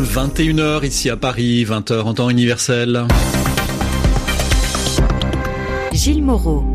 21h ici à Paris, 20h en temps universel. Gilles Moreau.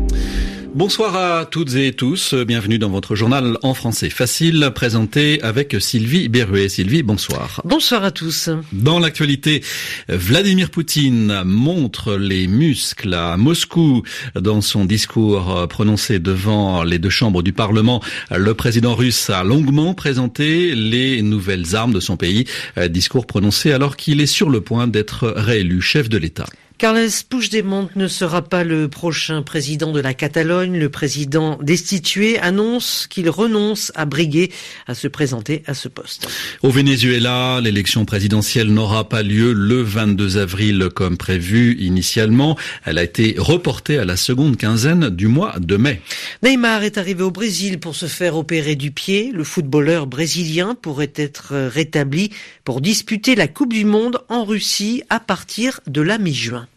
Bonsoir à toutes et tous, bienvenue dans votre journal en français facile, présenté avec Sylvie Berruet. Sylvie, bonsoir. Bonsoir à tous. Dans l'actualité, Vladimir Poutine montre les muscles à Moscou. Dans son discours prononcé devant les deux chambres du Parlement, le président russe a longuement présenté les nouvelles armes de son pays. Discours prononcé alors qu'il est sur le point d'être réélu chef de l'État. Carles Puigdemont ne sera pas le prochain président de la Catalogne. Le président destitué annonce qu'il renonce à briguer à se présenter à ce poste. Au Venezuela, l'élection présidentielle n'aura pas lieu le 22 avril comme prévu initialement. Elle a été reportée à la seconde quinzaine du mois de mai. Neymar est arrivé au Brésil pour se faire opérer du pied. Le footballeur brésilien pourrait être rétabli pour disputer la Coupe du Monde en Russie à partir de la mi-juin.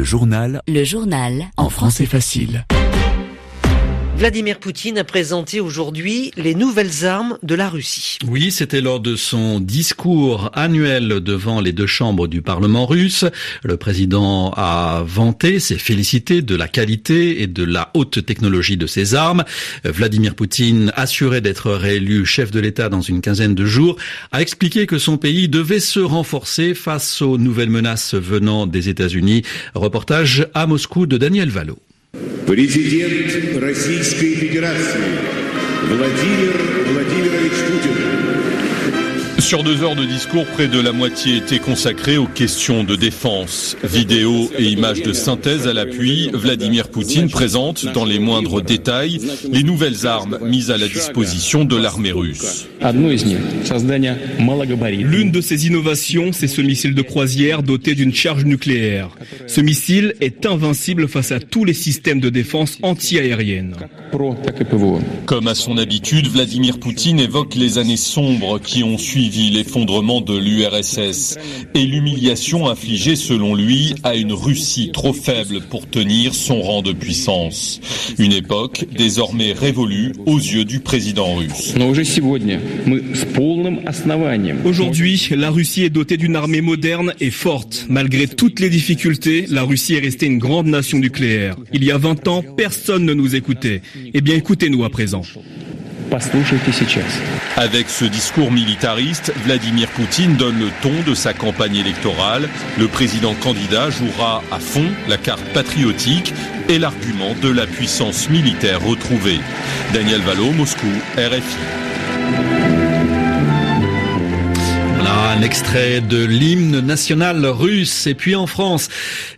Le journal. Le journal. En français facile. Vladimir Poutine a présenté aujourd'hui les nouvelles armes de la Russie. Oui, c'était lors de son discours annuel devant les deux chambres du Parlement russe. Le président a vanté, s'est félicité de la qualité et de la haute technologie de ses armes. Vladimir Poutine, assuré d'être réélu chef de l'État dans une quinzaine de jours, a expliqué que son pays devait se renforcer face aux nouvelles menaces venant des États-Unis. Reportage à Moscou de Daniel Valo. Президент Российской Федерации Владимир Владимирович Путин. Sur deux heures de discours, près de la moitié était consacrée aux questions de défense. Vidéos et images de synthèse à l'appui, Vladimir Poutine présente dans les moindres détails les nouvelles armes mises à la disposition de l'armée russe. L'une de ces innovations, c'est ce missile de croisière doté d'une charge nucléaire. Ce missile est invincible face à tous les systèmes de défense anti-aérienne. Comme à son habitude, Vladimir Poutine évoque les années sombres qui ont suivi l'effondrement de l'URSS et l'humiliation infligée selon lui à une Russie trop faible pour tenir son rang de puissance. Une époque désormais révolue aux yeux du président russe. Aujourd'hui, la Russie est dotée d'une armée moderne et forte. Malgré toutes les difficultés, la Russie est restée une grande nation nucléaire. Il y a 20 ans, personne ne nous écoutait. Eh bien, écoutez-nous à présent. Avec ce discours militariste, Vladimir Poutine donne le ton de sa campagne électorale. Le président candidat jouera à fond la carte patriotique et l'argument de la puissance militaire retrouvée. Daniel Valo, Moscou, RFI. Extrait de l'hymne national russe. Et puis en France,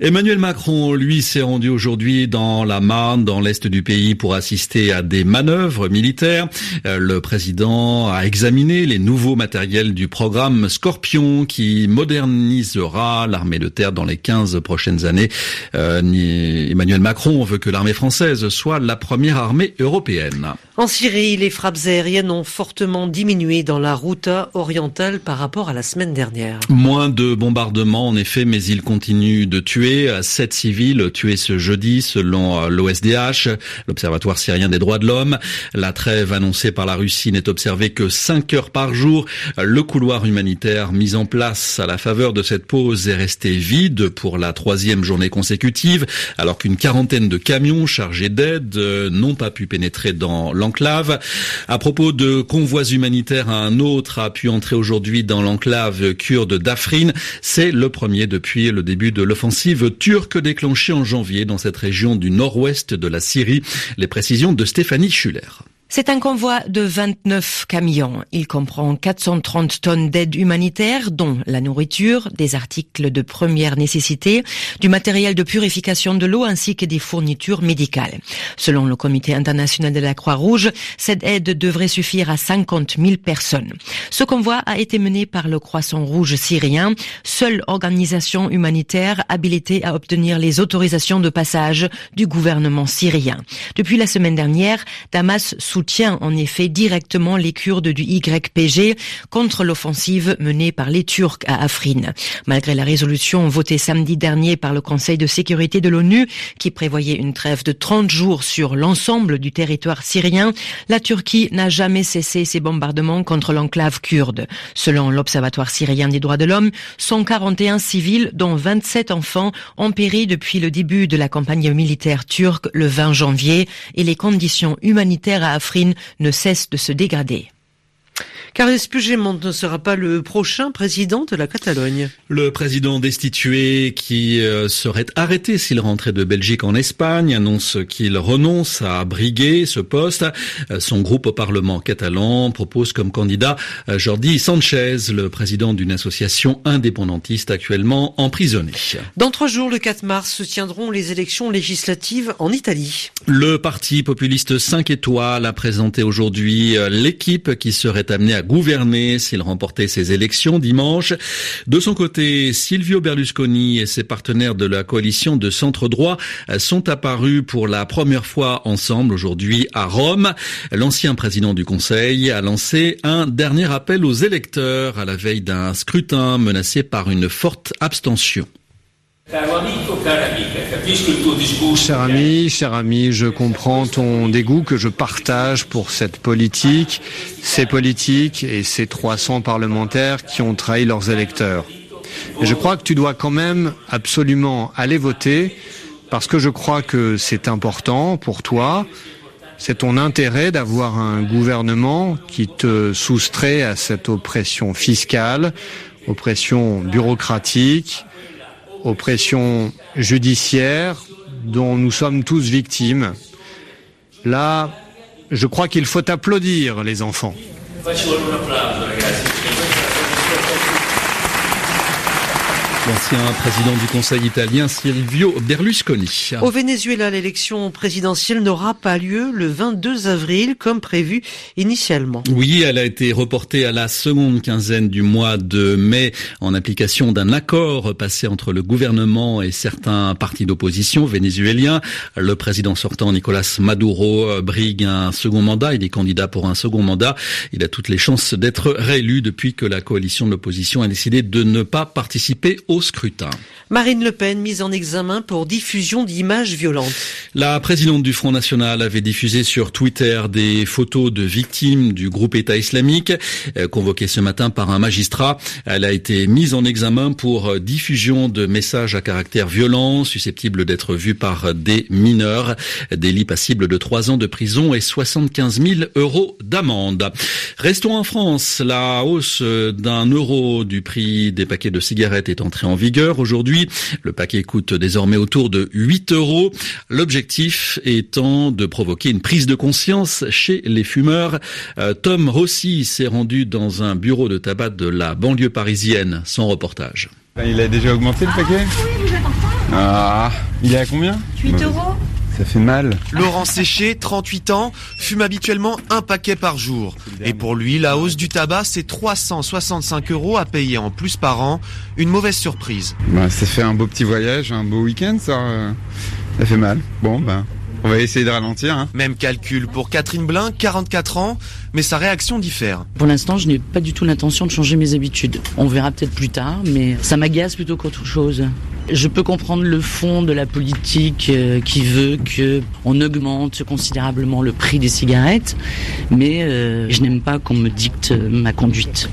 Emmanuel Macron, lui, s'est rendu aujourd'hui dans la Marne, dans l'est du pays, pour assister à des manœuvres militaires. Le président a examiné les nouveaux matériels du programme Scorpion qui modernisera l'armée de terre dans les 15 prochaines années. Euh, Emmanuel Macron veut que l'armée française soit la première armée européenne. En Syrie, les frappes aériennes ont fortement diminué dans la route orientale par rapport à la semaine dernière. Moins de bombardements en effet, mais il continue de tuer. Sept civils tués ce jeudi selon l'OSDH, l'Observatoire syrien des droits de l'homme. La trêve annoncée par la Russie n'est observée que 5 heures par jour. Le couloir humanitaire mis en place à la faveur de cette pause est resté vide pour la troisième journée consécutive, alors qu'une quarantaine de camions chargés d'aide n'ont pas pu pénétrer dans l'enclave. À propos de convois humanitaires, un autre a pu entrer aujourd'hui dans l'enclave kurde d'Afrin. C'est le premier depuis le début de l'offensive turque déclenchée en janvier dans cette région du nord-ouest de la Syrie. Les précisions de Stéphanie Schuller. C'est un convoi de 29 camions. Il comprend 430 tonnes d'aide humanitaire, dont la nourriture, des articles de première nécessité, du matériel de purification de l'eau ainsi que des fournitures médicales. Selon le Comité international de la Croix-Rouge, cette aide devrait suffire à 50 000 personnes. Ce convoi a été mené par le Croissant Rouge syrien, seule organisation humanitaire habilitée à obtenir les autorisations de passage du gouvernement syrien. Depuis la semaine dernière, Damas sous soutient en effet directement les Kurdes du YPG contre l'offensive menée par les Turcs à Afrin. Malgré la résolution votée samedi dernier par le Conseil de sécurité de l'ONU qui prévoyait une trêve de 30 jours sur l'ensemble du territoire syrien, la Turquie n'a jamais cessé ses bombardements contre l'enclave kurde. Selon l'Observatoire syrien des droits de l'homme, 141 civils, dont 27 enfants, ont péri depuis le début de la campagne militaire turque le 20 janvier et les conditions humanitaires à Ne cessent de se dégrader. Carles Puigdemont ne sera pas le prochain président de la Catalogne. Le président destitué qui euh, serait arrêté s'il rentrait de Belgique en Espagne annonce qu'il renonce à briguer ce poste. Euh, son groupe au Parlement catalan propose comme candidat euh, Jordi Sanchez, le président d'une association indépendantiste actuellement emprisonné. Dans trois jours, le 4 mars, se tiendront les élections législatives en Italie. Le parti populiste 5 étoiles a présenté aujourd'hui l'équipe qui serait amenée à gouverner s'il remportait ses élections dimanche. De son côté, Silvio Berlusconi et ses partenaires de la coalition de centre droit sont apparus pour la première fois ensemble aujourd'hui à Rome. L'ancien président du Conseil a lancé un dernier appel aux électeurs à la veille d'un scrutin menacé par une forte abstention. Cher ami, cher ami, je comprends ton dégoût que je partage pour cette politique, ces politiques et ces 300 parlementaires qui ont trahi leurs électeurs. Je crois que tu dois quand même absolument aller voter parce que je crois que c'est important pour toi. C'est ton intérêt d'avoir un gouvernement qui te soustrait à cette oppression fiscale, oppression bureaucratique, oppression judiciaire dont nous sommes tous victimes. Là, je crois qu'il faut applaudir les enfants. L'ancien président du Conseil italien Silvio Berlusconi. Au Venezuela, l'élection présidentielle n'aura pas lieu le 22 avril comme prévu initialement. Oui, elle a été reportée à la seconde quinzaine du mois de mai en application d'un accord passé entre le gouvernement et certains partis d'opposition vénézuéliens. Le président sortant Nicolas Maduro brigue un second mandat. Il est candidat pour un second mandat. Il a toutes les chances d'être réélu depuis que la coalition de l'opposition a décidé de ne pas participer au scrutin. Marine Le Pen mise en examen pour diffusion d'images violentes. La présidente du Front National avait diffusé sur Twitter des photos de victimes du groupe État islamique, euh, convoquées ce matin par un magistrat. Elle a été mise en examen pour diffusion de messages à caractère violent, susceptibles d'être vus par des mineurs. Délit passible de 3 ans de prison et 75 000 euros d'amende. Restons en France. La hausse d'un euro du prix des paquets de cigarettes est entrée en vigueur aujourd'hui. Le paquet coûte désormais autour de 8 euros. L'objectif étant de provoquer une prise de conscience chez les fumeurs. Euh, Tom Rossi s'est rendu dans un bureau de tabac de la banlieue parisienne. Son reportage. Il a déjà augmenté le paquet? Ah, il est à combien? 8 euros ça fait mal. Laurent Séché, 38 ans, fume habituellement un paquet par jour. Et pour lui, la hausse du tabac, c'est 365 euros à payer en plus par an. Une mauvaise surprise. Bah, ça fait un beau petit voyage, un beau week-end, ça. Ça fait mal. Bon, ben. On va essayer de ralentir. Hein. Même calcul pour Catherine Blin, 44 ans, mais sa réaction diffère. Pour l'instant, je n'ai pas du tout l'intention de changer mes habitudes. On verra peut-être plus tard, mais ça m'agace plutôt qu'autre chose. Je peux comprendre le fond de la politique euh, qui veut que on augmente considérablement le prix des cigarettes, mais euh, je n'aime pas qu'on me dicte ma conduite.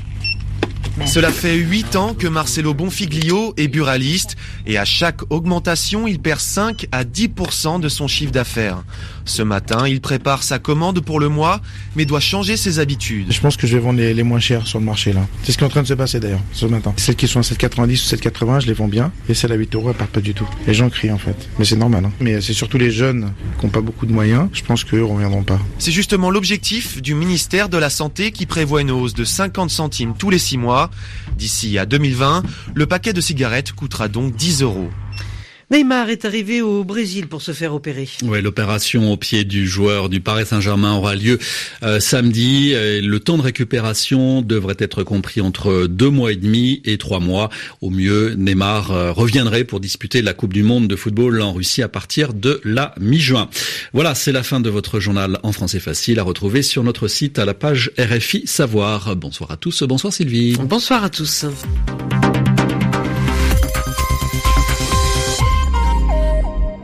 Cela fait 8 ans que Marcelo Bonfiglio est buraliste et à chaque augmentation, il perd 5 à 10% de son chiffre d'affaires. Ce matin, il prépare sa commande pour le mois, mais doit changer ses habitudes. Je pense que je vais vendre les, moins chers sur le marché là. C'est ce qui est en train de se passer d'ailleurs ce matin. Celles qui sont à 7,90 ou 7,80, je les vends bien. Et celles à 8 euros, elles partent pas du tout. Les gens crient en fait. Mais c'est normal. Hein. Mais c'est surtout les jeunes qui n'ont pas beaucoup de moyens. Je pense qu'eux reviendront pas. C'est justement l'objectif du ministère de la Santé qui prévoit une hausse de 50 centimes tous les 6 mois. D'ici à 2020, le paquet de cigarettes coûtera donc 10 euros. Neymar est arrivé au Brésil pour se faire opérer. Oui, l'opération au pied du joueur du Paris Saint-Germain aura lieu euh, samedi. Le temps de récupération devrait être compris entre deux mois et demi et trois mois. Au mieux, Neymar euh, reviendrait pour disputer la Coupe du Monde de football en Russie à partir de la mi-juin. Voilà, c'est la fin de votre journal en français facile à retrouver sur notre site à la page RFI Savoir. Bonsoir à tous. Bonsoir Sylvie. Bonsoir à tous.